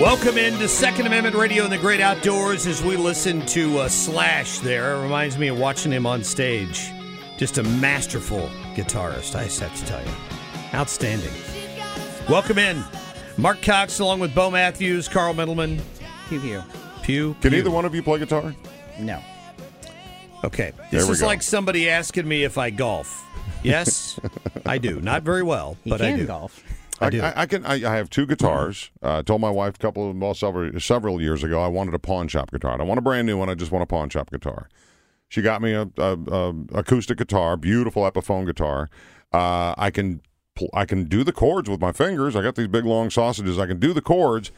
Welcome into Second Amendment Radio in the Great Outdoors as we listen to uh, Slash there. It reminds me of watching him on stage. Just a masterful guitarist, I just have to tell you. Outstanding. Welcome in. Mark Cox along with Bo Matthews, Carl Middleman. Pew pew. Pew. Can pew. either one of you play guitar? No. Okay. This is go. like somebody asking me if I golf. Yes, I do. Not very well, but I can do. golf. I do. I, I can. I, I have two guitars. Uh, I told my wife a couple of well, several several years ago I wanted a pawn shop guitar. I don't want a brand new one. I just want a pawn shop guitar. She got me a, a, a acoustic guitar, beautiful Epiphone guitar. Uh, I can I can do the chords with my fingers. I got these big long sausages. I can do the chords,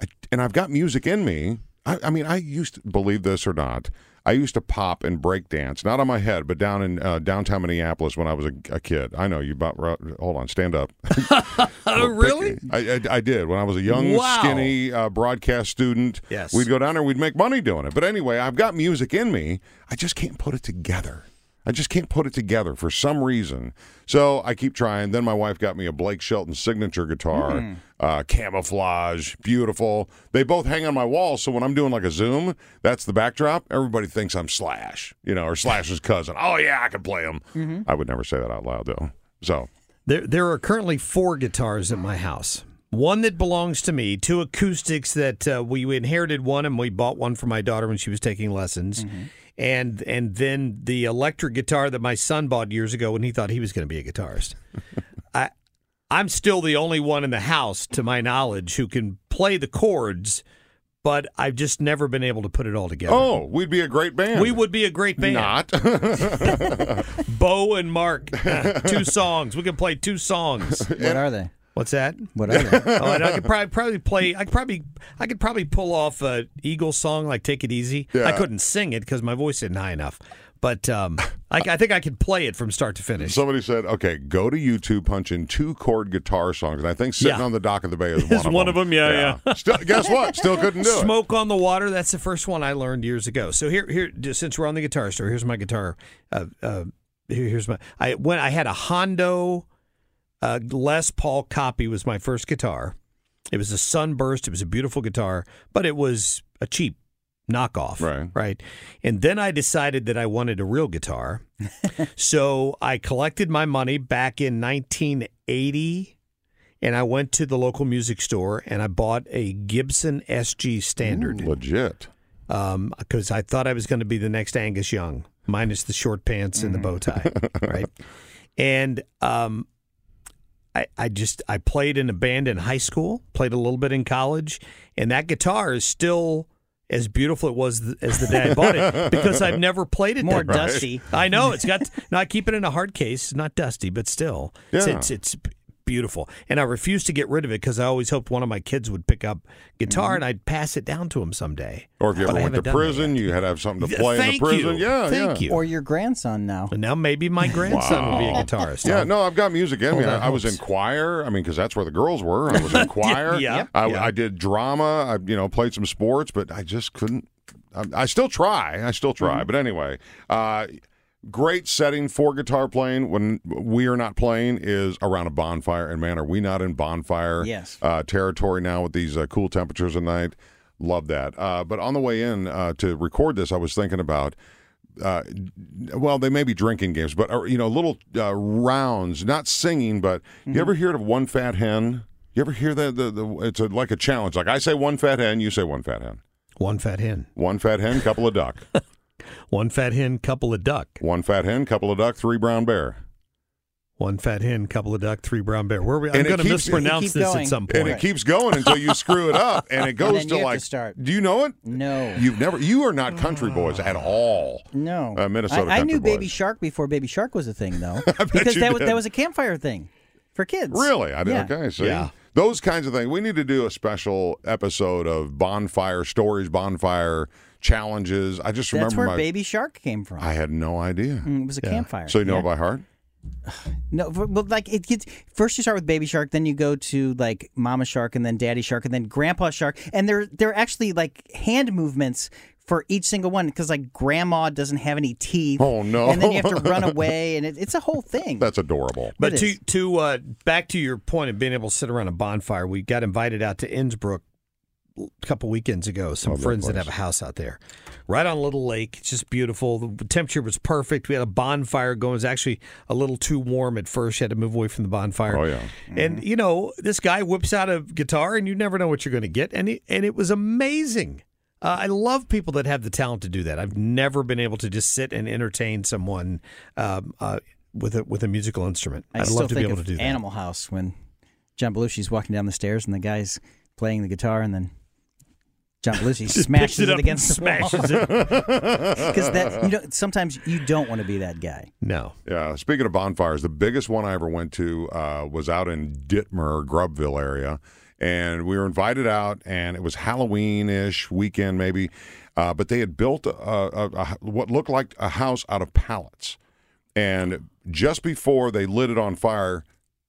I, and I've got music in me. I, I mean, I used to believe this or not. I used to pop and break dance, not on my head, but down in uh, downtown Minneapolis when I was a, a kid. I know you about. Hold on, stand up. Really? I, I, I did when I was a young, Wow. skinny uh, broadcast student. Yes. we'd go down there, we'd make money doing it. But anyway, I've got music in me. I just can't put it together. I just can't put it together for some reason. So I keep trying. Then my wife got me a Blake Shelton signature guitar, Hmm. uh, camouflage, beautiful. They both hang on my wall. So when I'm doing like a Zoom, that's the backdrop. Everybody thinks I'm Slash, you know, or Slash's cousin. Oh yeah, I can play him. Mm-hmm. I would never say that out loud though. So There, there are currently four guitars at my house. One that belongs to me, two acoustics that uh, we, we inherited one, and we bought one for my daughter when she was taking lessons, and and then the electric guitar that my son bought years ago when he thought he was going to be a guitarist. I, I'm still the only one in the house, to my knowledge, who can play the chords, but I've just never been able to put it all together. oh, we'd be a great band. We would be a great band. not. Bo and Mark, two songs. We can play two songs. What are they? What's that? What are they? oh, I could probably probably play. I could probably I could probably pull off a Eagles song like "Take It Easy." I couldn't sing it because my voice isn't high enough, but um, I, I think I could play it from start to finish. Somebody said, "Okay, go to YouTube, punch in two chord guitar songs," and I think "Sitting Yeah. on the Dock of the Bay" is one of one them. of 'em, yeah, Still, guess what? Still couldn't do it. Smoke on the water. That's the first one I learned years ago. So here, here, since we're on the guitar store, here's my guitar. Uh, uh, here's my. I when I had a Hondo uh, Les Paul copy was my first guitar. It was a Sunburst. It was a beautiful guitar, but it was a cheap knockoff. Right. Right. And then I decided that I wanted a real guitar. so I collected my money back in 1980 and I went to the local music store and I bought a Gibson SG Standard Legit. because I thought I was going to be the next Angus Young, minus the short pants and the bow tie, right? And um, I, I just I played in a band in high school, played a little bit in college, and that guitar is still as beautiful it was th- as the day I bought it because I've never played it. More that much. dusty. I know it's got. No, I keep it in a hard case, not dusty, but still, it's it's, it's beautiful. And I refused to get rid of it because I always hoped one of my kids would pick up guitar Mm-hmm. and I'd pass it down to him someday. Or if you But ever went to haven't done that prison, you had to have something to Yeah, play in the prison. you. Yeah, Thank yeah. you. Or your grandson now. And now maybe my grandson will be a guitarist. Yeah, I'll- no, I've got music in me. Hold I, on, I was in choir. I mean, because that's where the girls were. I was in choir. yeah, I, yeah. I did drama. I, you know, played some sports, but I just couldn't. I, I still try. I still Mm-hmm. try. But anyway, uh, great setting for guitar playing when we are not playing is around a bonfire. And man, are we not in bonfire Yes. uh, territory now with these uh, cool temperatures at night? Love that. Uh, but on the way in uh, to record this, I was thinking about uh, well, they may be drinking games, but uh, you know, little uh, rounds, not singing. But Mm-hmm. you ever hear of one fat hen? You ever hear that? The, the it's a, like a challenge. Like I say one fat hen, you say one fat hen. One fat hen. One fat hen, couple of duck. One fat hen, couple of duck. One fat hen, couple of duck, three brown bear. One fat hen, couple of duck, three brown bear. Where are we? I'm going to keeps- mispronounce this going. at some And it keeps going until you screw it up, and it goes then to you have to like. start. Do you know it? No. You've never. You are not country boys at all. No, Uh, Minnesota I, I Country knew Baby Shark before Baby Shark was a thing, though, because you that was that was a campfire thing for kids. Really? I did. Yeah. Okay. See, Yeah. those kinds of things. We need to do a special episode of bonfire stories, bonfire challenges. I just That's remember where my. Baby Shark came from. I had no idea. Mm, it was a campfire. So you know Yeah. it by heart? No, but, but like it gets first you start with Baby Shark, then you go to like Mama Shark, and then Daddy Shark, and then Grandpa Shark, and they're they're actually like hand movements for each single one because like Grandma doesn't have any teeth. Oh, no. And then you have to run away, and it, it's a whole thing. That's adorable. But It to is. to uh, back to your point of being able to sit around a bonfire, we got invited out to Innsbrook a couple weekends ago. Some Love that friends that have a house out there, right on a little lake. It's just beautiful. The temperature was perfect. We had a bonfire going. It was actually a little too warm at first. You had to move away from the bonfire. Oh, yeah. And you know, this guy whips out a guitar, and you never know what you're going to get. And it, and it was amazing. Uh, I love people that have the talent to do that. I've never been able to just sit and entertain someone um, uh, with a with a musical instrument. I I'd still love to be think able of to do that. Animal House when John Belushi's walking down the stairs and the guy's playing the guitar, and then John Belushi smashes it it, against the smashes it. Because that you know, sometimes you don't want to be that guy. No. Yeah. Speaking of bonfires, the biggest one I ever went to uh, was out in Dittmer, Grubville area, and we were invited out, and it was Halloween-ish weekend maybe, uh, but they had built a, a, a, what looked like a house out of pallets, and just before they lit it on fire.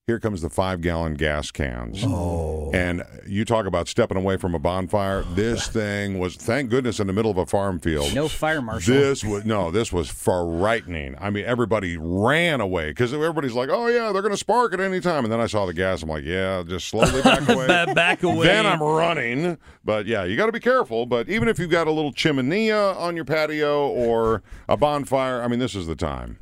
Here comes the five gallon gas cans. Oh. And you talk about stepping away from a bonfire. Oh, this thing was, thank goodness, in the middle of a farm field. No fire marshal. This was no, this was frightening. I mean, everybody ran away because everybody's like, "Oh yeah, they're going to spark at any time." And then I saw the gas. I'm like, "Yeah, just slowly back away." Back away. Then I'm running. But yeah, you got to be careful. But even if you've got a little chimenea on your patio or a bonfire, I mean, this is the time.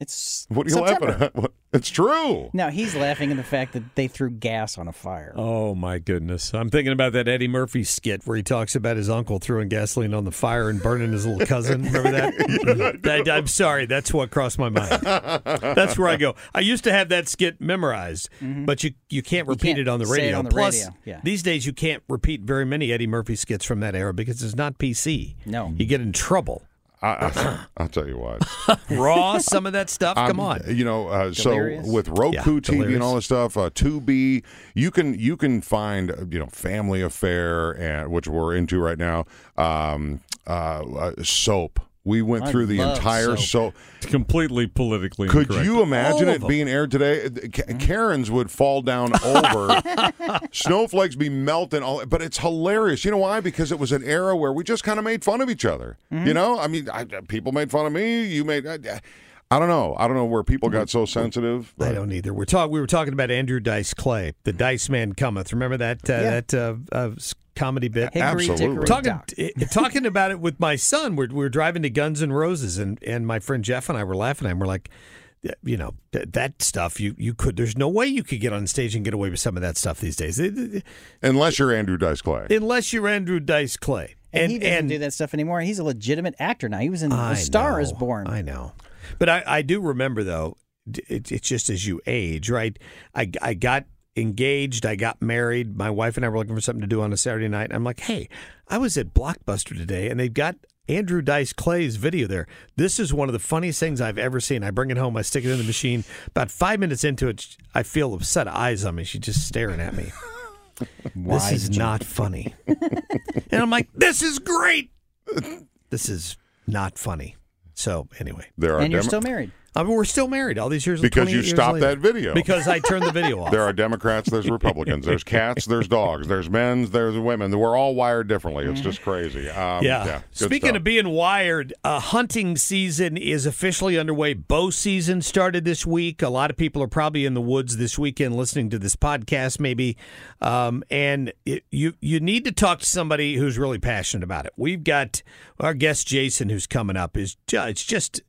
It's What are you September. laughing at? It's true. Now he's laughing at the fact that they threw gas on a fire. Oh my goodness! I'm thinking about that Eddie Murphy skit where he talks about his uncle throwing gasoline on the fire and burning his little cousin. Remember that? I, am sorry, that's what crossed my mind. That's where I go. I used to have that skit memorized, mm-hmm. but you you can't repeat can't it on the radio. on the Plus, radio, yeah. these days you can't repeat very many Eddie Murphy skits from that era because it's not PC. No. you get in trouble. I, I, I'll tell you what. Raw, some of that stuff. Come I'm- on. You know, uh, so with Roku Yeah, TV and all this stuff, uh, Tubi, you can you can find uh, you know Family Affair and which we're into right now. Um, uh, uh, soap. We went I through the entire Soap. soap. completely politically Could incorrect. you imagine All it them. being aired today? Ka- Karens would fall down over, snowflakes be melting. All, but it's hilarious. You know why? Because it was an era where we just kind of made fun of each other. You know, I mean, I, people made fun of me. You made. I, I don't know. I don't know where people got so sensitive. I don't either. We're talk. We were talking about Andrew Dice Clay, the Dice Man cometh. Remember that uh, Yeah. that uh, uh, s- comedy bit? Hickory Absolutely. dickory talking dock. eh, talking about it with my son. We're we're driving to Guns N' Roses, and and my friend Jeff and I were laughing at him. We're like, you know, th- that stuff. You you could. There's no way you could get on stage and get away with some of that stuff these days, It- it- Unless you're Andrew Dice Clay. unless you're Andrew Dice Clay. And, he doesn't do that stuff anymore. He's a legitimate actor now. He was in I A Star know, Is Born. I know, but I, I do remember though. It, it's just as you age, right? I I got engaged. I got married. My wife and I were looking for something to do on a Saturday night. I'm like, hey, I was at Blockbuster today, and they've got Andrew Dice Clay's video there. This is one of the funniest things I've ever seen. I bring it home, I stick it in the machine. About five minutes into it, I feel a set of eyes on me. She's just staring at me. this is not funny. and I'm like, this is great. This is not funny. So anyway, There are and you're Demo- still married. I mean, we're still married all these years. Because 28 you years stopped later. that video. Because I turned the video off. There are Democrats, there's Republicans, there's cats, there's dogs, there's men, there's women. We're all wired differently. It's just crazy. Um, Yeah. good Speaking stuff. of being wired, uh, hunting season is officially underway. Bow season started this week. A lot of people are probably in the woods this weekend listening to this podcast, maybe. Um, and it, you you need to talk to somebody who's really passionate about it. We've got our guest Jason, who's coming up. Is ju- it's just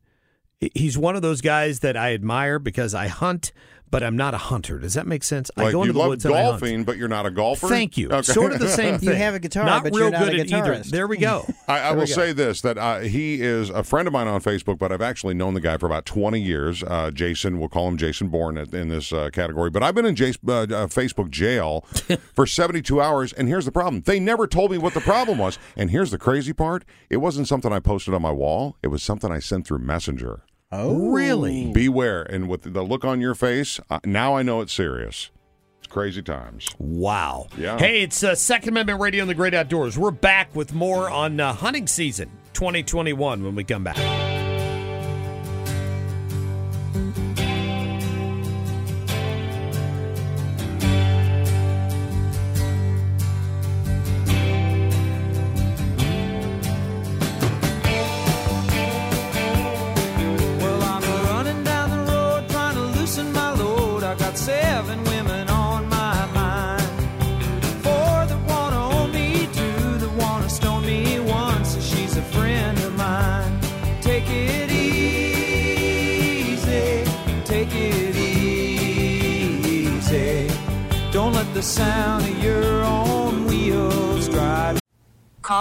he's one of those guys that I admire because I hunt, but I'm not a hunter. Does that make sense? I like go you into the love woods and I hunt. golfing, but you're not a golfer. Thank you. Okay. Sort of the same You thing. have a guitar, not but real you're not good a at either. guitarist. There we go. I, I will go. say this: that uh, he is a friend of mine on Facebook, but I've actually known the guy for about 20 years. Uh, Jason, we'll call him Jason Bourne in, in this uh, category. But I've been in Jason, uh, uh, Facebook jail for 72 hours, and here's the problem: they never told me what the problem was. And here's the crazy part: it wasn't something I posted on my wall; it was something I sent through Messenger. Oh, Really? Beware! And with the look on your face, uh, now I know it's serious. It's crazy times. Wow. Yeah. Hey, it's uh, Second Amendment Radio in the Great Outdoors. We're back with more on uh, hunting season 2021 when we come back.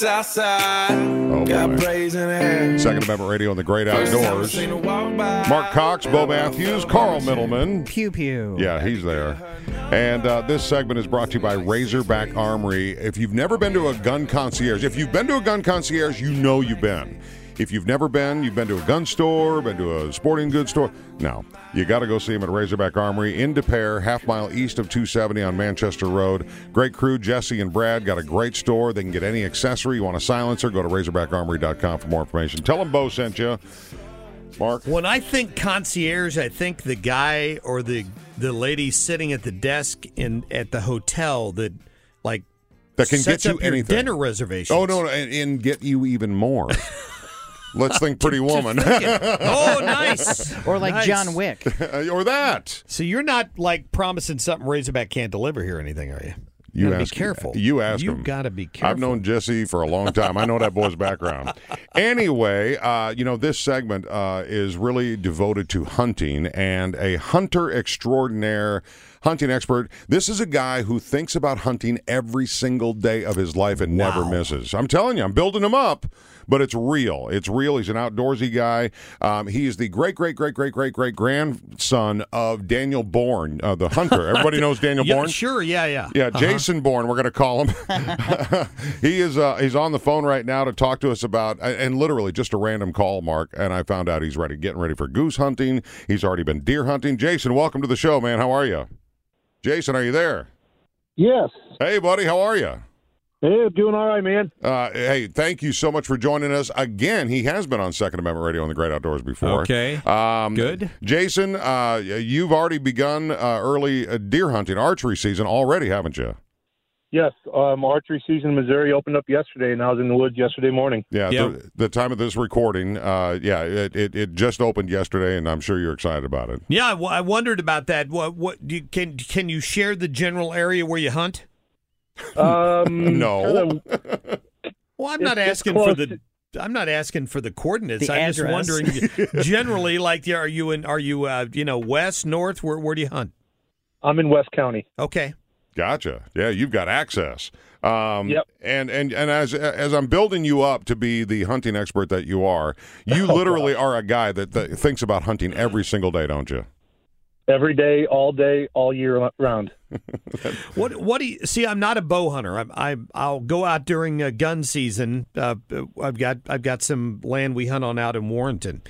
Got a girl the south side. Oh way. Second Amendment Radio and the Great Outdoors. Mark Cox, Bo Matthews, Carl Middleman. Pew pew. Yeah, he's there. And uh, this segment is brought to you by Razorback Armory. If you've never been to a gun concierge, if you've been to a gun concierge, you know you've been. If you've never been, you've been to a gun store, been to a sporting goods store. No, you got to go see them at Razorback Armory in Des Peres, half mile east of 270 on Manchester Road. Great crew, Jesse and Brad got a great store. They can get any accessory. You want a silencer? Go to RazorbackArmory.com for more information. Tell them Bo sent you. Mark. When I think concierge, I think the guy or the the lady sitting at the desk in at the hotel that like That can get you anything. dinner reservation. Oh no, no and, and get you even more. Let's think Pretty Woman. oh, nice. Or like Nice. John Wick. or that. So you're not like promising something Razorback can't deliver here or anything, are you? You gotta ask be careful. You ask You him. gotta be careful. I've known Jesse for a long time. I know that boy's background. Anyway, uh, you know this segment uh, is really devoted to hunting and a hunter extraordinaire. Hunting expert. This is a guy who thinks about hunting every single day of his life and never misses. I'm telling you, I'm building him up, but it's real. It's real. He's an outdoorsy guy. Um, he is the great, great, great, great, great, great grandson of Daniel Bourne, uh, the hunter. Everybody knows Daniel Yeah, Bourne. Sure, yeah, yeah. Yeah, Uh-huh. Jason Bourne, we're going to call him. he is uh, he's on the phone right now to talk to us about and literally just a random call, Mark. And I found out he's ready, getting ready for goose hunting. He's already been deer hunting. Jason, welcome to the show, man. How are you? Jason, are you there? Yes. Hey, buddy, how are you? Hey, I'm doing all right, man. Uh, hey, thank you so much for joining us again. He has been on Second Amendment Radio on the Great Outdoors before. Okay. um, Good. Jason, uh, you've already begun uh, early uh, deer hunting, archery season already, haven't you? Yes, um, archery season in Missouri opened up yesterday, and I was in the woods yesterday morning. Yeah, The, the time of this recording, uh, yeah, it, it, it just opened yesterday, and I'm sure you're excited about it. Yeah, I, w- I wondered about that. What what do you, can can you share the general area where you hunt? Um, no. Well, I'm not asking for close the. I'm not asking for the coordinates. The I'm just wondering. generally, like, are you in? Are you, uh, you know, west, north? Where where do you hunt? I'm in West County. Okay. Gotcha. Yeah, you've got access. Um, Yep. And and and as as I'm building you up to be the hunting expert that you are, you Oh, literally are a guy that, that thinks about hunting every single day, don't you? Every day, all day, all year round. What what do you see? I'm not a bow hunter. I'm, I I'll go out during uh, gun season. Uh, I've got I've got some land we hunt on out in Warrenton,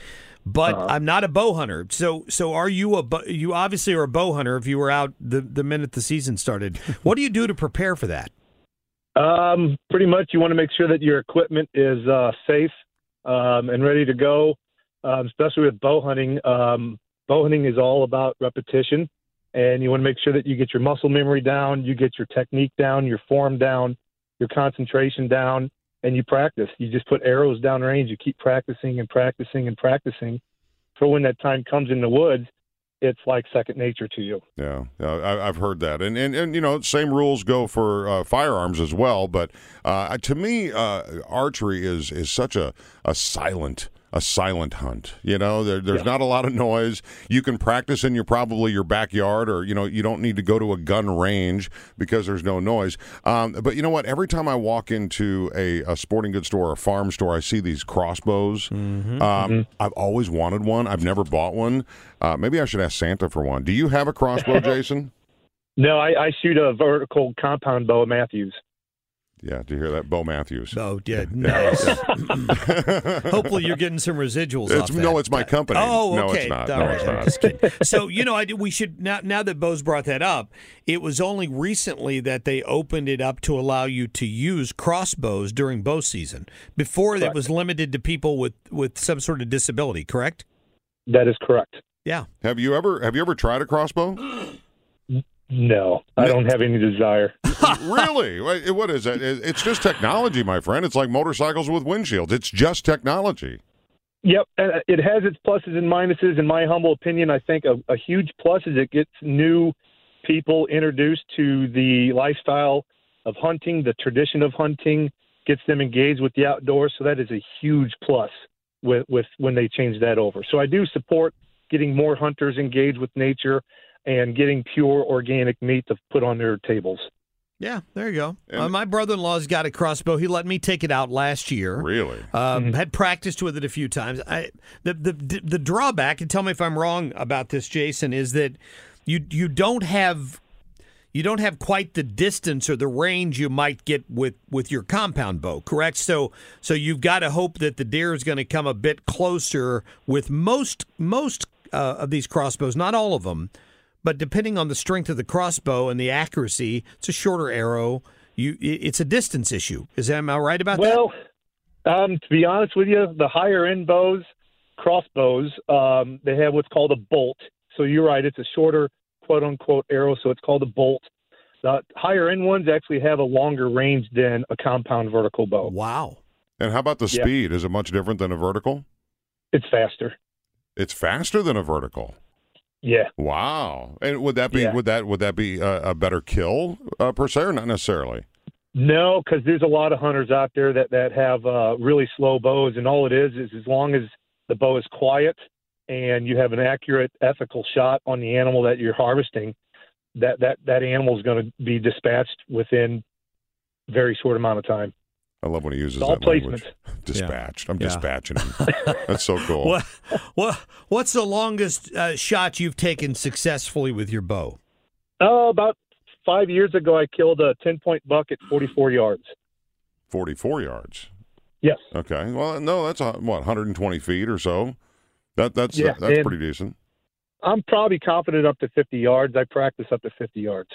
but Uh-huh. I'm not a bow hunter. So so are you a bow- you obviously are a bow hunter if you were out the the minute the season started. what do you do to prepare for that? Um, pretty much, you want to make sure that your equipment is uh, safe um, and ready to go. Um, especially with bow hunting, um, bow hunting is all about repetition, and you want to make sure that you get your muscle memory down, you get your technique down, your form down, your concentration down, and you practice. You just put arrows down range. You keep practicing and practicing and practicing. For when that time comes in the woods, it's like second nature to you. Yeah, I, I've heard that, and, and and you know, same rules go for uh, firearms as well. But uh, to me, uh, archery is is such a a silent a silent hunt. You know, there, there's not a lot of noise. You can practice in your probably your backyard, or you know, you don't need to go to a gun range because there's no noise. Um, but you know what? Every time I walk into a, a sporting goods store or a farm store, I see these crossbows. Um, I've always wanted one. I've never bought one. Uh, maybe I should ask Santa for one. Do you have a crossbow, Jason? No, I, I shoot a vertical compound bow at Mathews. Yeah, do you hear that? Bo Matthews. Oh, yeah, nice. Hopefully, you're getting some residuals. It's- off that. no, it's my company. Oh, No, okay. it's not. All No, right, it's not. just kidding. so you know, I we should now. Now that Bo's brought that up, it was only recently that they opened it up to allow you to use crossbows during bow season. Before, that Correct. was limited to people with with some sort of disability. Correct? That is correct. Yeah. Have you ever have you ever tried a crossbow? No, I don't have any desire. really? What is it? It- It's just technology, my friend. It's like motorcycles with windshields. It's just technology. Yep, and uh, it has its pluses and minuses. In my humble opinion, I think a, a huge plus is it gets new people introduced to the lifestyle of hunting, the tradition of hunting, gets them engaged with the outdoors. So that is a huge plus with, with when they change that over. So I do support getting more hunters engaged with nature and getting pure organic meat to put on their tables. Yeah, there you go. Uh, my brother-in-law's got a crossbow. He let me take it out last year. Really? Um, Had practiced with it a few times. I, the, the the drawback, and tell me if I'm wrong about this, Jason, is that you you don't have you don't have quite the distance or the range you might get with with your compound bow. Correct? So so you've got to hope that the deer is going to come a bit closer with most most uh, of these crossbows, not all of them. But depending on the strength of the crossbow and the accuracy, it's a shorter arrow. You, it's a distance issue. Is that am I right about that? well, um, to be honest with you, the higher end bows, crossbows, um, they have what's called a bolt. So you're right; it's a shorter quote unquote arrow, so it's called a bolt. The higher end ones actually have a longer range than a compound vertical bow. Wow! And how about the Yeah. speed? Is it much different than a vertical? It's faster. It's faster than a vertical. Yeah. Wow. And would that be Yeah. would that would that be a, a better kill uh, per se or not necessarily? No, because there's a lot of hunters out there that that have uh, really slow bows, and all it is is as long as the bow is quiet and you have an accurate, ethical shot on the animal that you're harvesting, that that that animal is going to be dispatched within a very short amount of time. I love when he uses It's all that language. placement. Dispatched. I'm Yeah. dispatching him. That's so cool. What, what what's the longest uh, shot you've taken successfully with your bow? Oh, about five years ago, I killed a ten point buck at 44 yards. 44 yards. Yes. Okay. Well, no, that's uh, what 120 feet or so. That that's Yeah, that's pretty decent. I'm probably confident up to 50 yards. I practice up to 50 yards.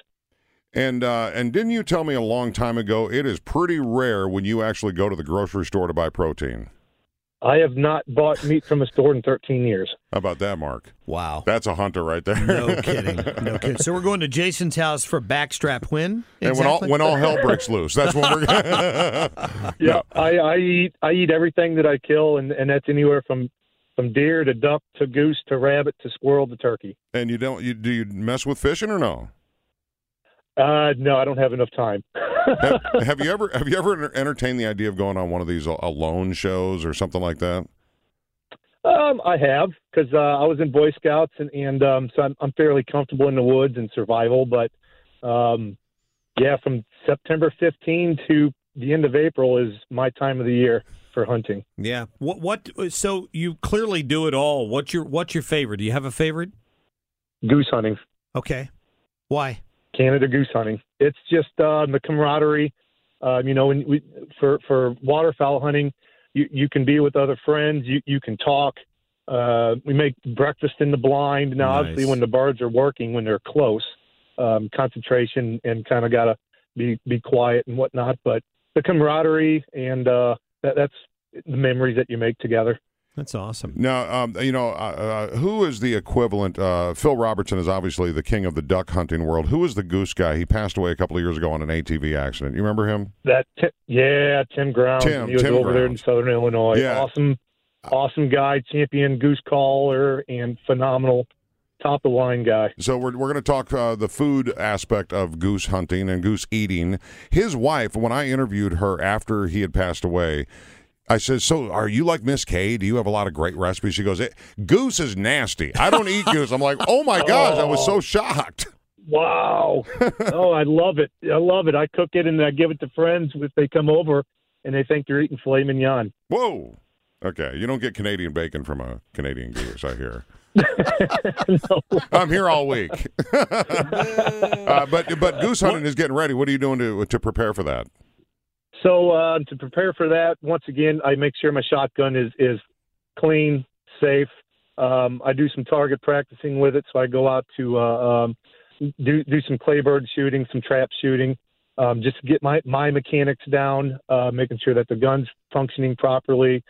And uh, and didn't you tell me a long time ago it is pretty rare when you actually go to the grocery store to buy protein? I have not bought meat from a store in 13 years. How about that, Mark? Wow. That's a hunter right there. No kidding. No kidding. So we're going to Jason's house for backstrap when? And when all when all hell breaks loose, that's when we're. Yeah, I, I eat I eat everything that I kill, and and that's anywhere from from deer to duck to goose to rabbit to squirrel to turkey. and you don't you do you mess with fishing or no? Uh, no, I don't have enough time. have, have you ever have you ever entertained the idea of going on one of these alone shows or something like that? Um, I have because uh, I was in Boy Scouts, and and um, so I'm, I'm fairly comfortable in the woods and survival. But um, yeah, from September 15 to the end of April is my time of the year for hunting. Yeah. What what so you clearly do it all. What's your what's your favorite? Do you have a favorite? Goose hunting. Okay. Why? Canada goose hunting. It's just uh, the camaraderie. Um, you know, when we, for for waterfowl hunting, you you can be with other friends. You you can talk. Uh, we make breakfast in the blind. Now, obviously, when the birds are working, when they're close, um, concentration and kind of got to be be quiet and whatnot. But the camaraderie and uh, that, that's the memories that you make together. That's awesome. Now, um, you know, uh, uh, who is the equivalent? Uh, Phil Robertson is obviously the king of the duck hunting world. Who is the goose guy? He passed away a couple of years ago in an ATV accident. You remember him? That Ti- yeah, Tim Grounds. Tim- he was Tim over there in Southern Illinois. Yeah. Awesome, awesome guy, champion goose caller, and phenomenal top of the line guy. So we're, we're going to talk uh, the food aspect of goose hunting and goose eating. His wife, when I interviewed her after he had passed away, I said, "So are you like Miss Kay? Do you have a lot of great recipes?" She goes, "Eh, "Goose is nasty. I don't eat goose." I'm like, "Oh my gosh!" I was so shocked. Wow. oh, I love it. I love it. I cook it and I give it to friends if they come over and they think you're eating filet mignon. Whoa. Okay, you don't get Canadian bacon from a Canadian goose. I hear. I'm here all week. uh, but but goose hunting is getting ready. What are you doing to to prepare for that? So uh, to prepare for that, once again, I make sure my shotgun is is clean, safe. Um, I do some target practicing with it, so I go out to uh, um, do do some claybird shooting, some trap shooting, um, just to get my my mechanics down, uh, making sure that the gun's functioning properly.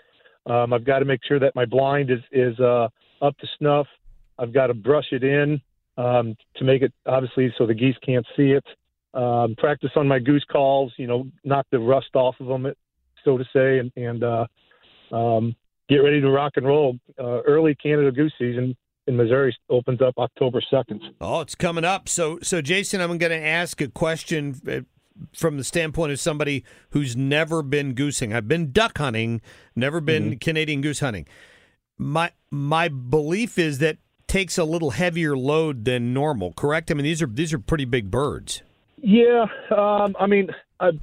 Um, I've got to make sure that my blind is is uh, up to snuff. I've got to brush it in um, to make it obviously so the geese can't see it. Um, practice on my goose calls, you know, knock the rust off of them, so to say, and, and uh, um, get ready to rock and roll. Uh, early Canada goose season in Missouri opens up October second. Oh, it's coming up. So, so Jason, I'm going to ask a question uh, from the standpoint of somebody who's never been goosing. I've been duck hunting, never been Canadian goose hunting. My my belief is that takes a little heavier load than normal. Correct? I mean, these are these are pretty big birds. Yeah, um, I mean, a,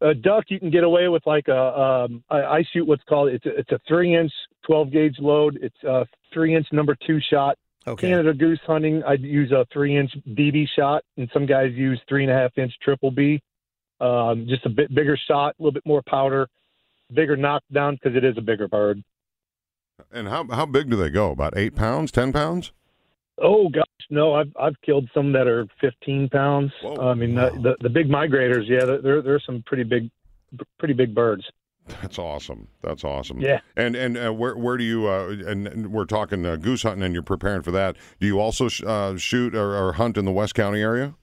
a duck you can get away with like a um, I, I shoot what's called it's a, it's a three inch twelve gauge load. It's a three inch number two shot. Okay. Canada goose hunting, I'd use a three inch BB shot, and some guys use three and a half inch triple B. Um, just a bit bigger shot, a little bit more powder, bigger knockdown because it is a bigger bird. And how how big do they go? About eight pounds, ten pounds? Oh gosh, no! I've I've killed some that are 15 pounds. I mean, the, the the big migrators, yeah, there there are some pretty big, pretty big birds. That's awesome. That's awesome. Yeah. And and uh, where where do you uh, and, and we're talking uh, goose hunting, and you're preparing for that. Do you also sh- uh, shoot or, or hunt in the West County area?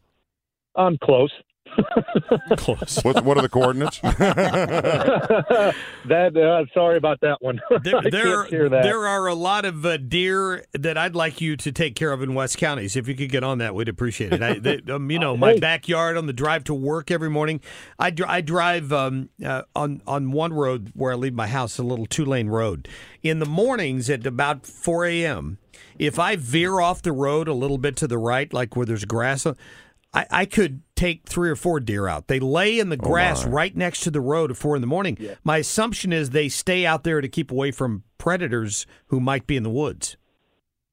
I'm close. close. What what are the coordinates? that uh, sorry about that one. There, there, that. there are a lot of uh, deer that I'd like you to take care of in West Counties. If you could get on that, we'd appreciate it. I, they, um, you know, my backyard on the drive to work every morning. I, dr- I drive um, uh, on on one road where I leave my house, a little two lane road. In the mornings at about four a.m., if I veer off the road a little bit to the right, like where there's grass, on- I, I could take three or four deer out. They lay in the oh, grass right next to the road at four in the morning. My assumption is they stay out there to keep away from predators who might be in the woods.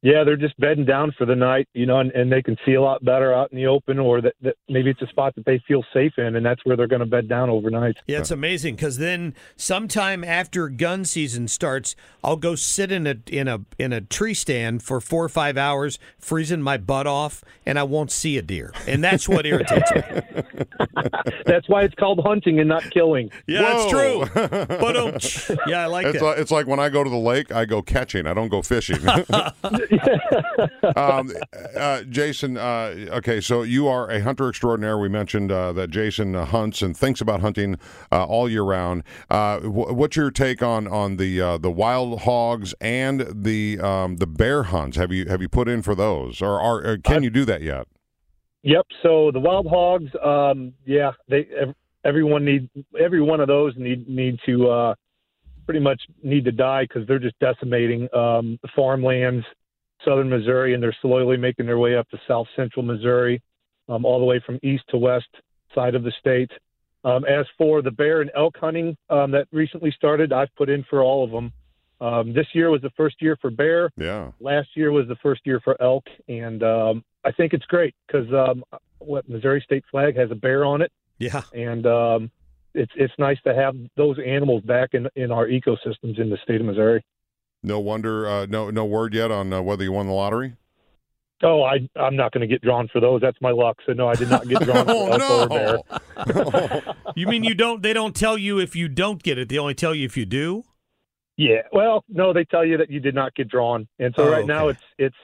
Yeah, they're just bedding down for the night, you know, and, and they can see a lot better out in the open, or that, that maybe it's a spot that they feel safe in, and that's where they're going to bed down overnight. Yeah, it's amazing because then sometime after gun season starts, I'll go sit in a in a in a tree stand for four or five hours, freezing my butt off, and I won't see a deer, and that's what irritates me. That's why it's called hunting and not killing. Yeah, that's true. But um, yeah, I like it's that. Like, it's like when I go to the lake, I go catching. I don't go fishing. um, uh, Jason, uh, okay, so you are a hunter extraordinaire. We mentioned uh, that Jason uh, hunts and thinks about hunting uh, all year round. Uh, wh- what's your take on on the uh, the wild hogs and the um, the bear hunts? Have you have you put in for those, or, are, or can you do that yet? Yep. So the wild hogs, um, yeah, they everyone need every one of those need need to uh, pretty much need to die because they're just decimating um, the farmlands, southern Missouri, and they're slowly making their way up to south central Missouri, um, all the way from east to west side of the state. Um, as for the bear and elk hunting um, that recently started, I've put in for all of them. Um, this year was the first year for bear Yeah. last year was the first year for elk, and um, I think it's great because um, what Missouri state flag has a bear on it, yeah, and um, it's it's nice to have those animals back in in our ecosystems in the state of Missouri. No wonder. Uh, no no word yet on uh, whether you won the lottery. Oh, I I'm not going to get drawn for those. That's my luck. So no, I did not get drawn Oh, elk or no. bear. you mean you don't? They don't tell you if you don't get it. They only tell you if you do. Yeah, well, no, they tell you that you did not get drawn, and so Oh, right now it's it's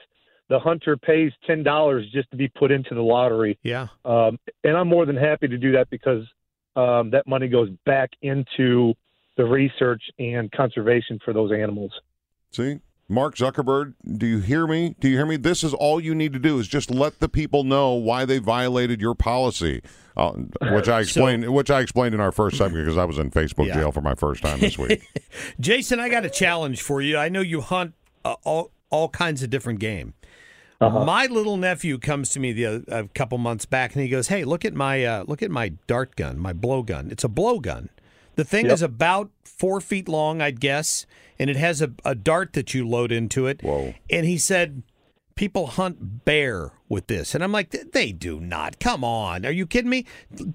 the hunter pays ten dollars just to be put into the lottery. Yeah. Um, and I'm more than happy to do that because um, that money goes back into the research and conservation for those animals. See, Mark Zuckerberg, do you hear me? Do you hear me? This is all you need to do is just let the people know why they violated your policy, uh, which I explained. which I explained in our first segment because I was in Facebook Yeah. jail for my first time this week. Jason, I got a challenge for you. I know you hunt uh, all all kinds of different game. My little nephew comes to me the other, a couple months back, and he goes, "Hey, look at my uh, look at my dart gun, my blow gun. It's a blow gun. The thing Yep. is about four feet long, I'd guess, and it has a, a dart that you load into it. Whoa! And he said." People hunt bear with this. And I'm like, they do not. Come on. Are you kidding me?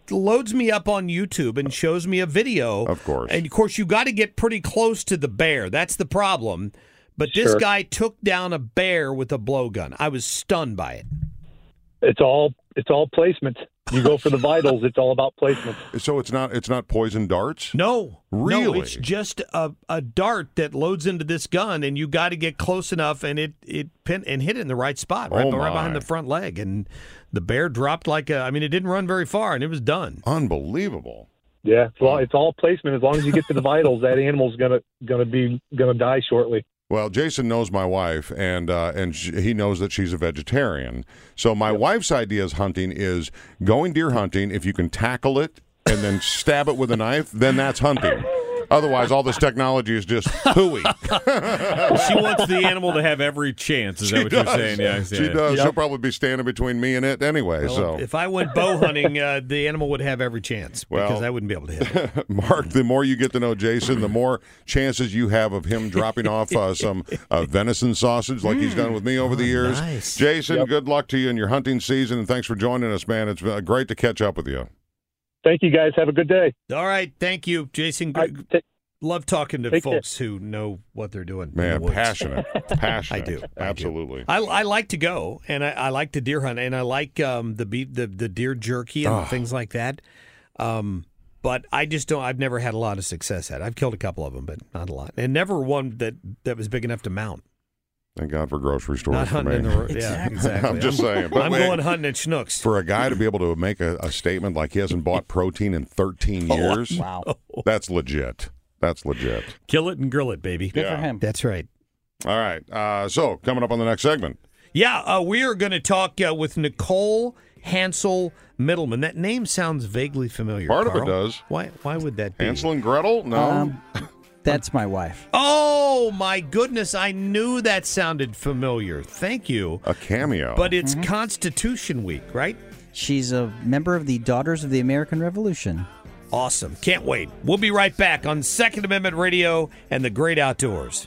Loads me up on YouTube and shows me a video. Of course. And of course, you got to get pretty close to the bear. That's the problem. But this Sure. guy took down a bear with a blowgun. I was stunned by it. It's all it's all placement. You go for the vitals. It's all about placement. So it's not it's not poison darts. No, no, Really? it's just a, a dart that loads into this gun, and you got to get close enough and it it pin and hit it in the right spot, right, Oh, right behind the front leg, and the bear dropped like a. I mean, it didn't run very far, and it was done. Unbelievable. Yeah, it's all, it's all placement. As long as you get to the vitals, that animal's gonna gonna be gonna die shortly. Well, Jason knows my wife, and uh, and sh he knows that she's a vegetarian. So my wife's idea is hunting is going deer hunting. If you can tackle it and then stab it with a knife, then that's hunting. Otherwise, all this technology is just hooey. she wants the animal to have every chance. Is that She what you're does. saying? Yeah, She yeah. does. She'll probably be standing between me and it anyway. Well, so, if I went bow hunting, uh, the animal would have every chance because Well- I wouldn't be able to hit it. Mark, the more you get to know Jason, the more chances you have of him dropping off uh, some uh, venison sausage like he's done with me over the years. nice. Jason, good luck to you in your hunting season, and thanks for joining us, man. It's uh, great to catch up with you. Thank you, guys. Have a good day. All right, thank you, Jason. All right, ta- Love talking to Take care. folks who know what they're doing. in the Man, passionate, passionate. I do. I do. absolutely. I, I like to go, and I, I like to deer hunt, and I like um, the beef, the the deer jerky and things like that. Um, but I just don't. I've never had a lot of success at. it. I've killed a couple of them, but not a lot, and never one that that was big enough to mount. Thank God for grocery stores. Not for hunting me. in the ro- yeah, exactly. I'm just saying. But I'm wait, going hunting at Schnucks. For a guy to be able to make a, a statement like he hasn't bought protein in 13 years, Wow. that's legit. That's legit. Kill it and grill it, baby. Good for him. That's right. All right. Uh, so coming up on the next segment. Yeah, uh, we are going to talk uh, with Nicole Hansel Middleman. That name sounds vaguely familiar. Part of it does. Why? Why would that be? Hansel and Gretel? No. Um, that's my wife. Oh my goodness! I knew that sounded familiar. Thank you. a cameo. But it's Mm-hmm. Constitution Week, right? She's a member of the Daughters of the American Revolution. Awesome. Can't wait. We'll be right back on Second Amendment Radio and the Great Outdoors.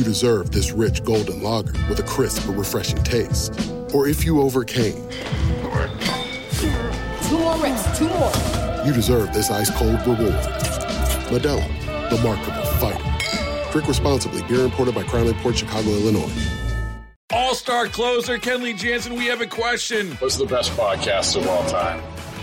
you deserve this rich golden lager with a crisp but refreshing taste. Or if you overcame, Two more reps, two more. you deserve this ice cold reward. Modelo, the mark of a fighter. Drink responsibly. Beer imported by Crown Port Chicago, Illinois. All star closer, Kenley Jansen, we have a question. What's the best podcast of all time?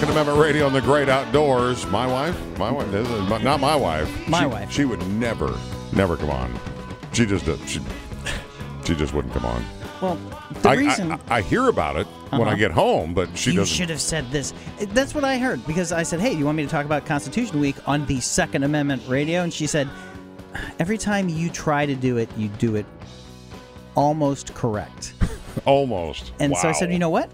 Second Amendment Radio on the Great Outdoors. My wife, my wife, this is my- not my wife. My She- wife. She would never, never come on. She just, uh, she, she just wouldn't come on. Well, the I, reason I, I hear about it when I Uh-huh. get home, but she you doesn't. should have said this. That's what I heard because I said, "Hey, you want me to talk about Constitution Week on the Second Amendment radio?" And she said, "Every time you try to do it, you do it almost correct." Almost. And so I said, "You know what?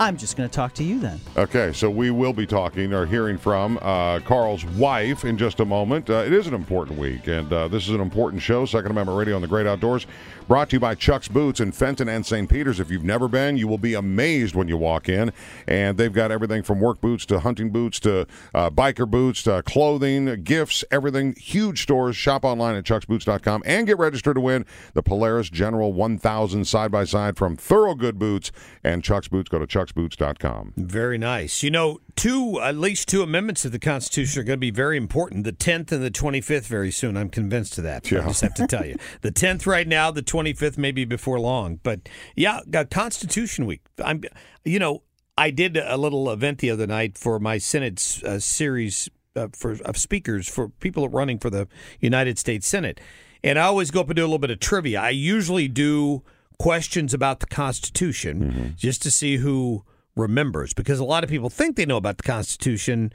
I'm just going to talk to you then. Okay, so we will be talking or hearing from uh, Carl's wife in just a moment. Uh, it is an important week, and uh, this is an important show. Second Amendment Radio on the Great Outdoors, brought to you by Chuck's Boots in Fenton and St. Peter's. If you've never been, you will be amazed when you walk in. And they've got everything from work boots to hunting boots to uh, biker boots to clothing, gifts, everything. Huge stores. Shop online at chucksboots.com and get registered to win the Polaris General 1000 side by side from Thorogood Boots and Chuck's Boots. Go to chucksboots.com. Very nice. You know, two at least two amendments of the Constitution are going to be very important. The tenth and the twenty fifth very soon. I'm convinced of that. I just have to tell you, the tenth right now, the twenty fifth maybe before long. But yeah, got Constitution Week. I'm, you know, I did a little event the other night for my Senate uh, series uh, for of speakers for people running for the United States Senate, and I always go up and do a little bit of trivia. I usually do questions about the Constitution just to see who remembers because a lot of people think they know about the Constitution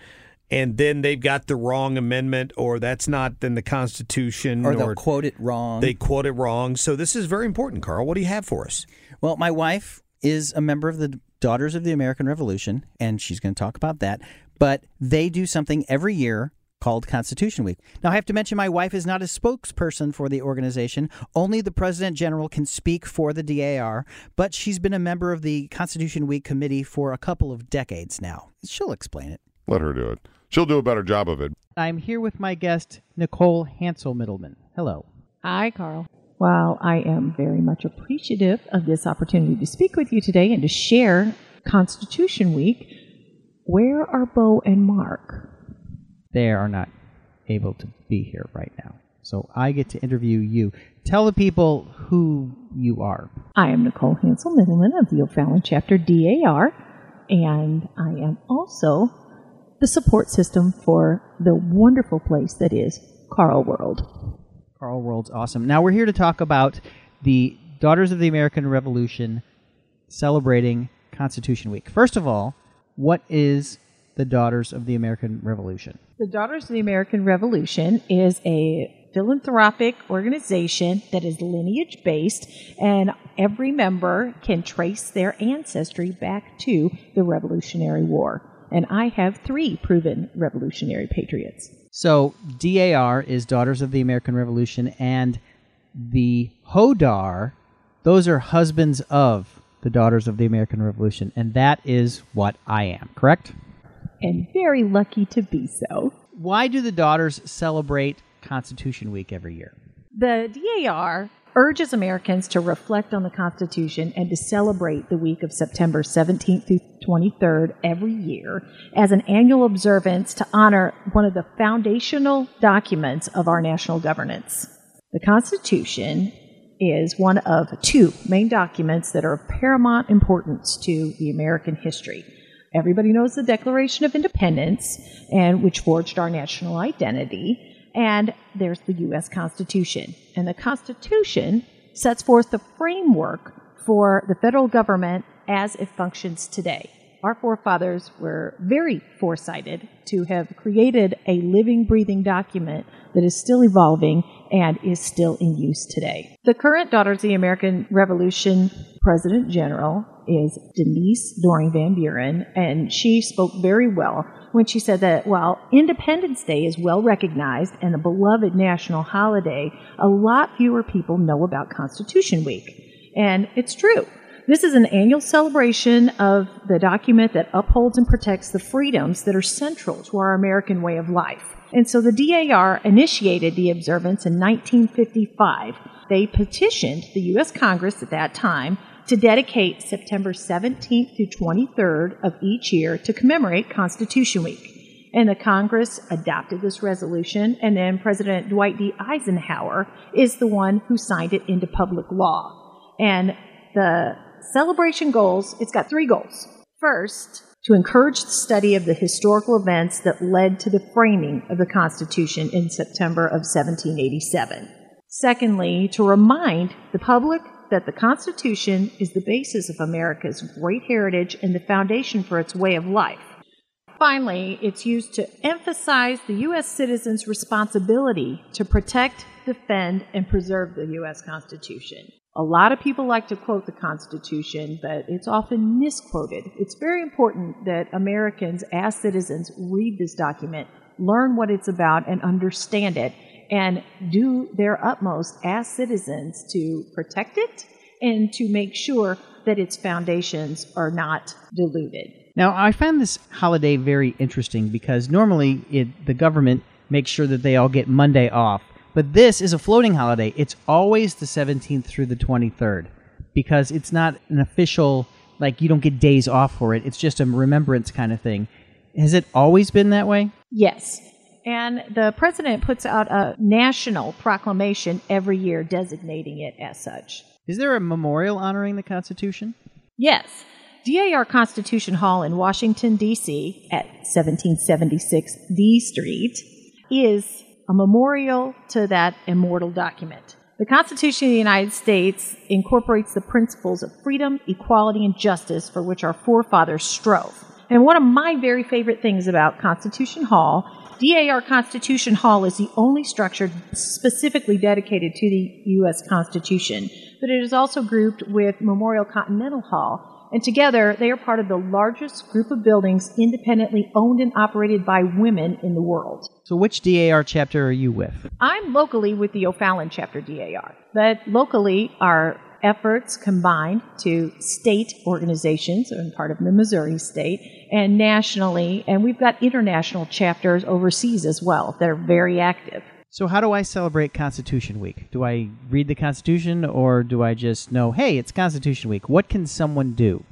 and then they've got the wrong amendment or that's not in the Constitution Or they'll quote it wrong. They quote it wrong. So this is very important, Carl. What do you have for us? Well, my wife is a member of the Daughters of the American Revolution, and she's going to talk about that. But they do something every year called Constitution Week. Now, I have to mention my wife is not a spokesperson for the organization. Only the President General can speak for the DAR, but she's been a member of the Constitution Week committee for a couple of decades now. She'll explain it. Let her do it. She'll do a better job of it. I'm here with my guest, Nicole Hansel Middleman. Hello. Hi, Carl. While I am very much appreciative of this opportunity to speak with you today and to share Constitution Week, where are Bo and Mark? They are not able to be here right now. So I get to interview you. Tell the people who you are. I am Nicole Hansel Middleman of the O'Fallon chapter DAR, and I am also the support system for the wonderful place that is Carl World. Carl World's awesome. Now we're here to talk about the Daughters of the American Revolution celebrating Constitution Week. First of all, what is the Daughters of the American Revolution? The Daughters of the American Revolution is a philanthropic organization that is lineage based, and every member can trace their ancestry back to the Revolutionary War. And I have three proven revolutionary patriots. So DAR is Daughters of the American Revolution, and the HODAR, those are husbands of the Daughters of the American Revolution, and that is what I am, correct? And very lucky to be so. Why do the Daughters celebrate Constitution Week every year? The DAR urges Americans to reflect on the Constitution and to celebrate the week of September 17th through 23rd every year as an annual observance to honor one of the foundational documents of our national governance. The Constitution is one of two main documents that are of paramount importance to the American history. Everybody knows the Declaration of Independence, and which forged our national identity. And there's the U.S. Constitution. And the Constitution sets forth the framework for the federal government as it functions today. Our forefathers were very foresighted to have created a living, breathing document that is still evolving and is still in use today. The current Daughters of the American Revolution President General is Denise Doring Van Buren, and she spoke very well when she said that while Independence Day is well recognized and a beloved national holiday, a lot fewer people know about Constitution Week. And it's true. This is an annual celebration of the document that upholds and protects the freedoms that are central to our American way of life. And so the DAR initiated the observance in 1955. They petitioned the U.S. Congress at that time to dedicate September 17th through 23rd of each year to commemorate Constitution Week. And the Congress adopted this resolution, and then President Dwight D. Eisenhower is the one who signed it into public law. And the celebration goals, it's got three goals. First, to encourage the study of the historical events that led to the framing of the Constitution in September of 1787. Secondly, to remind the public that the Constitution is the basis of America's great heritage and the foundation for its way of life. Finally, it's used to emphasize the U.S. citizens' responsibility to protect, defend, and preserve the U.S. Constitution. A lot of people like to quote the Constitution, but it's often misquoted. It's very important that Americans, as citizens, read this document, learn what it's about, and understand it, and do their utmost as citizens to protect it and to make sure that its foundations are not diluted. Now, I found this holiday very interesting because normally it, the government makes sure that they all get Monday off. But this is a floating holiday. It's always the 17th through the 23rd because it's not an official, like, you don't get days off for it. It's just a remembrance kind of thing. Has it always been that way? Yes. And the president puts out a national proclamation every year designating it as such. Is there a memorial honoring the Constitution? Yes. DAR Constitution Hall in Washington, D.C., at 1776 D Street, is a memorial to that immortal document. The Constitution of the United States incorporates the principles of freedom, equality, and justice for which our forefathers strove. And one of my very favorite things about Constitution Hall, DAR Constitution Hall is the only structure specifically dedicated to the U.S. Constitution, but it is also grouped with Memorial Continental Hall, and together they are part of the largest group of buildings independently owned and operated by women in the world. So, which DAR chapter are you with? I'm locally with the O'Fallon chapter DAR, but locally our efforts combined to state organizations and part of the Missouri state and nationally and we've got international chapters overseas as well that are very active. So, how do I celebrate Constitution Week? Do I read the Constitution or do I just know, hey, it's Constitution Week? What can someone do?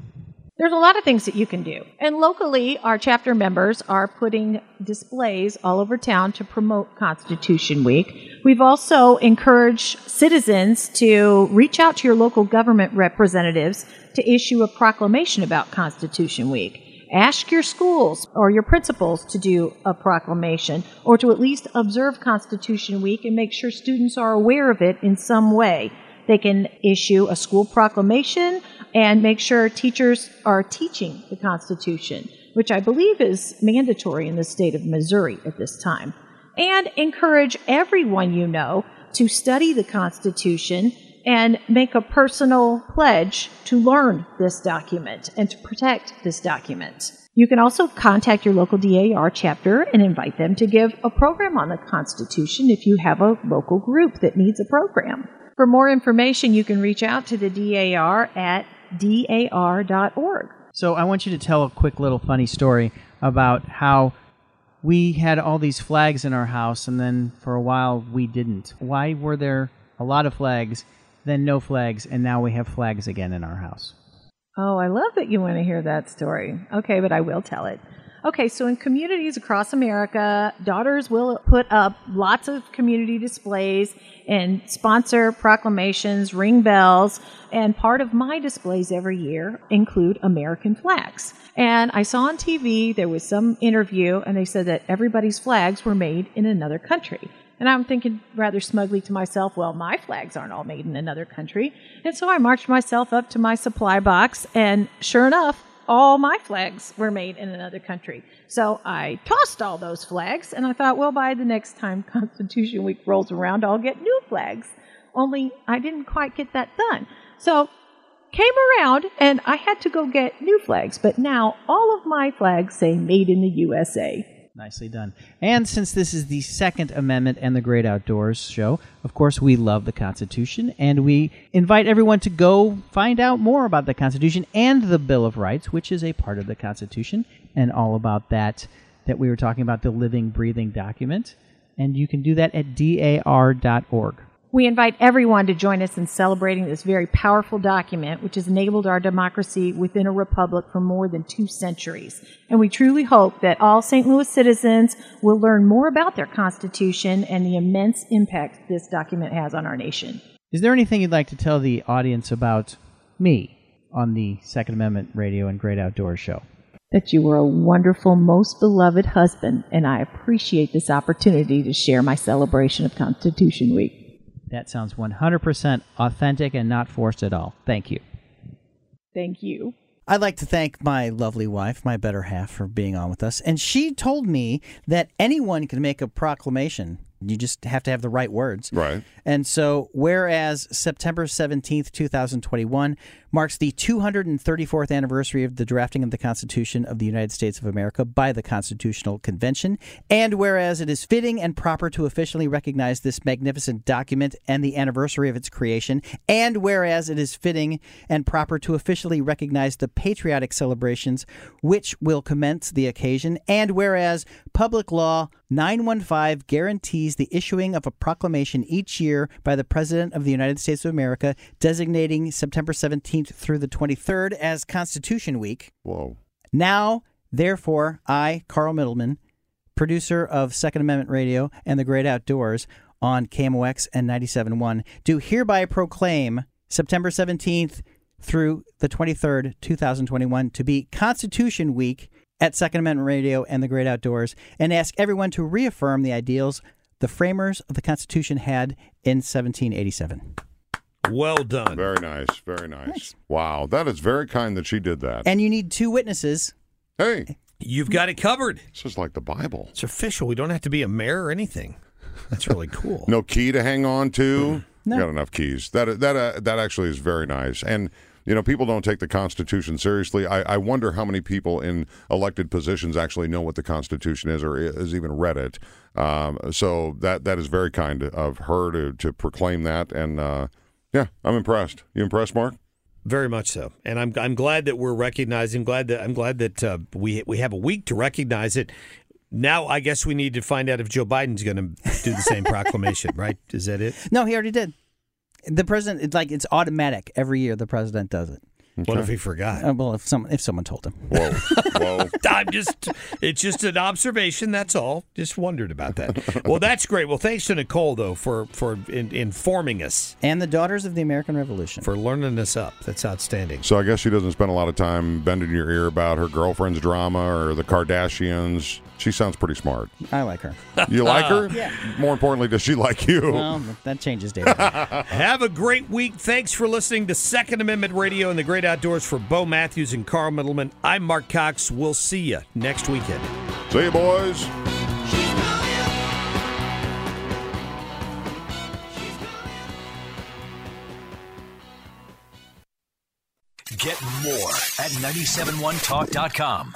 There's a lot of things that you can do. And locally, our chapter members are putting displays all over town to promote Constitution Week. We've also encouraged citizens to reach out to your local government representatives to issue a proclamation about Constitution Week. Ask your schools or your principals to do a proclamation or to at least observe Constitution Week and make sure students are aware of it in some way. They can issue a school proclamation and make sure teachers are teaching the Constitution, which I believe is mandatory in the state of Missouri at this time. And encourage everyone you know to study the Constitution and make a personal pledge to learn this document and to protect this document. You can also contact your local DAR chapter and invite them to give a program on the Constitution if you have a local group that needs a program. For more information, you can reach out to the DAR at dar.org. So, I want you to tell a quick little funny story about how we had all these flags in our house and then for a while we didn't. Why were there a lot of flags, then no flags, and now we have flags again in our house? Oh, I love that you want to hear that story. Okay, but I will tell it. Okay, so in communities across America, daughters will put up lots of community displays and sponsor proclamations, ring bells, and part of my displays every year include American flags. And I saw on TV there was some interview and they said that everybody's flags were made in another country. And I'm thinking rather smugly to myself, well, my flags aren't all made in another country. And so I marched myself up to my supply box, and sure enough, all my flags were made in another country. So I tossed all those flags, and I thought, well, by the next time Constitution Week rolls around, I'll get new flags. Only I didn't quite get that done. So came around, and I had to go get new flags. But now all of my flags say "Made in the USA." Nicely done. And since this is the Second Amendment and the Great Outdoors show, of course, we love the Constitution, and we invite everyone to go find out more about the Constitution and the Bill of Rights, which is a part of the Constitution, and all about that that we were talking about, the living, breathing document. And you can do that at dar.org. We invite everyone to join us in celebrating this very powerful document, which has enabled our democracy within a republic for more than two centuries. And we truly hope that all St. Louis citizens will learn more about their Constitution and the immense impact this document has on our nation. Is there anything you'd like to tell the audience about me on the Second Amendment Radio and Great Outdoors show? That you were a wonderful, most beloved husband, and I appreciate this opportunity to share my celebration of Constitution Week. That sounds 100% authentic and not forced at all. Thank you. Thank you. I'd like to thank my lovely wife, my better half, for being on with us. And she told me that anyone can make a proclamation You just have to have the right words. Right. And so, whereas September 17th, 2021 marks the 234th anniversary of the drafting of the Constitution of the United States of America by the Constitutional Convention, and whereas it is fitting and proper to officially recognize this magnificent document and the anniversary of its creation, and whereas it is fitting and proper to officially recognize the patriotic celebrations which will commence the occasion, and whereas Public Law 915 guarantees the issuing of a proclamation each year by the President of the United States of America designating September 17th through the 23rd as Constitution Week. Whoa. Now, therefore, I, Carl Middleman, producer of Second Amendment Radio and The Great Outdoors on KMOX and 97.1, do hereby proclaim September 17th through the 23rd, 2021, to be Constitution Week at Second Amendment Radio and The Great Outdoors, and ask everyone to reaffirm the ideals the framers of the Constitution had in 1787. Well done. Very nice. Very nice. Wow. That is very kind that she did that. And you need two witnesses. Hey. You've got it covered. This is like the Bible. It's official. We don't have to be a mayor or anything. That's really cool. No key to hang on to. No. Got enough keys. That that uh, that actually is very nice. And you know, people don't take the Constitution seriously. I, I wonder how many people in elected positions actually know what the Constitution is or has even read it. Um, so that that is very kind of her to to proclaim that. And uh, yeah, I'm impressed. You impressed, Mark? Very much so, and I'm I'm glad that we're recognizing. Glad that I'm glad that uh, we we have a week to recognize it. Now, I guess we need to find out if Joe Biden's going to do the same proclamation, right? Is that it? No, he already did. The president, it's like it's automatic. Every year, the president does it. What if he forgot? Uh, well, if someone if someone told him. Whoa, whoa! I'm just, it's just an observation. That's all. Just wondered about that. Well, that's great. Well, thanks to Nicole though for for in, informing us And the Daughters of the American Revolution. for learning us up. That's outstanding. So I guess she doesn't spend a lot of time bending your ear about her girlfriend's drama or the Kardashians. She sounds pretty smart. I like her. You like her? Yeah. More importantly, does she like you? Well, that changes day. to day. Have a great week. Thanks for listening to Second Amendment Radio and the Great Outdoors for Bo Mathews and Carl Middleman. I'm Mark Cox. We'll see you next weekend. See you, boys. Get more at 971talk.com.